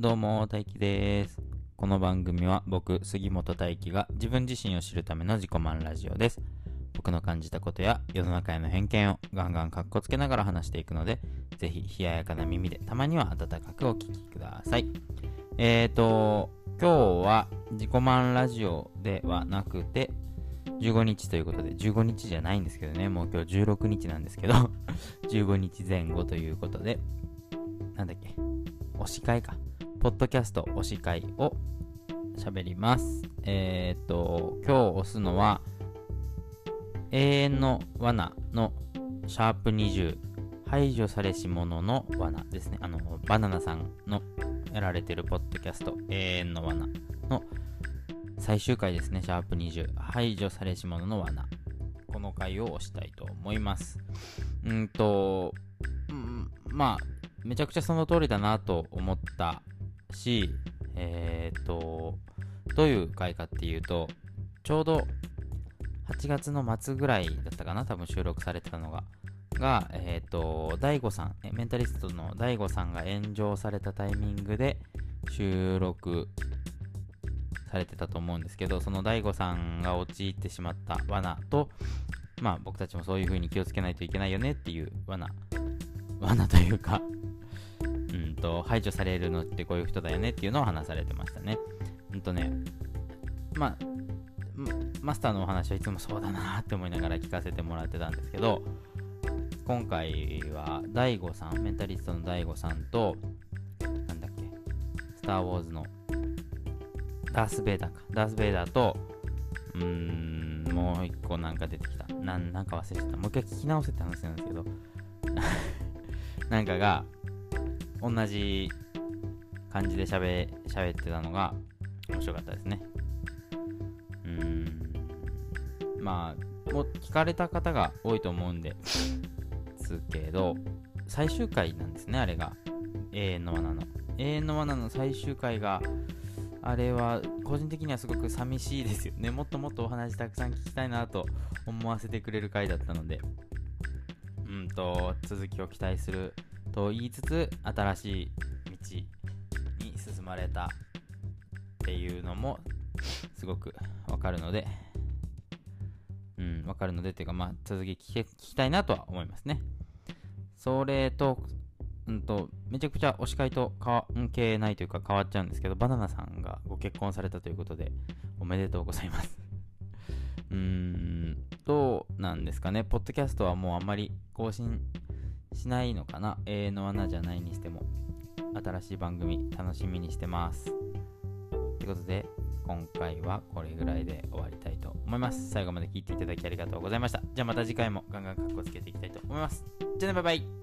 どうも、大輝です。この番組は僕、杉本大輝が自分自身を知るための自己満ラジオです。僕の感じたことや世の中への偏見をガンガンカッコつけながら話していくので、ぜひ冷ややかな耳でたまには温かくお聞きください。えーと、今日は自己満ラジオではなくて、15日ということで、15日じゃないんですけどね、もう今日16日なんですけど、15日前後ということで、なんだっけ、推し会か。ポッドキャスト推し会を喋ります。えーっと、今日押すのは、永遠の罠のシャープ20、排除されし者の罠ですね。あの、バナナさんのやられてるポッドキャスト、永遠の罠の最終回ですね、シャープ20、排除されし者の罠。この回を押したいと思います。うんと、うんまあ、めちゃくちゃその通りだなと思ったし、えっ、と、どういう回かっていうと、ちょうど8月の末ぐらいだったかな、多分収録されてたのが。が、えっ、と、大悟さん、メンタリストの大悟さんが炎上されたタイミングで収録されてたと思うんですけど、その大悟さんが陥ってしまった罠と、まあ僕たちもそういう風に気をつけないといけないよねっていう罠、罠というか、うんと、排除されるのってこういう人だよねっていうのを話されてましたね。うんとね、まあ、マスターのお話はいつもそうだなって思いながら聞かせてもらってたんですけど、今回は DAIGO さん、メンタリストの DAIGO さんと、なんだっけ、スター・ウォーズのダース・ベイダーか。ダース・ベイダーと、うーん、もう一個なんか出てきた。なんなんか忘れてた。もう一回聞き直せって話なんですけど、なんかが、同じ感じで喋ってたのが面白かったですね。うん。まあ、もう聞かれた方が多いと思うんですけど、最終回なんですね、あれが。永遠の罠の。永遠の罠の最終回が、あれは個人的にはすごく寂しいですよね。もっともっとお話たくさん聞きたいなと思わせてくれる回だったので、うんと、続きを期待すると言いつつ、新しい道に進まれたっていうのもすごくわかるので、うん、わかるのでっていうか、まあ、続き聞きたいなとは思いますね。それと、うんと、めちゃくちゃ推し会と関係ないというか変わっちゃうんですけど、バナナさんがご結婚されたということで、おめでとうございます。うーん、どうなんですかね、ポッドキャストはもうあんまり更新しないのかな、永遠の罠じゃないにしても、新しい番組楽しみにしてます。ということで、今回はこれぐらいで終わりたいと思います。最後まで聞いていただきありがとうございました。じゃあまた次回もガンガンカッコつけていきたいと思います。じゃあね、バイバイ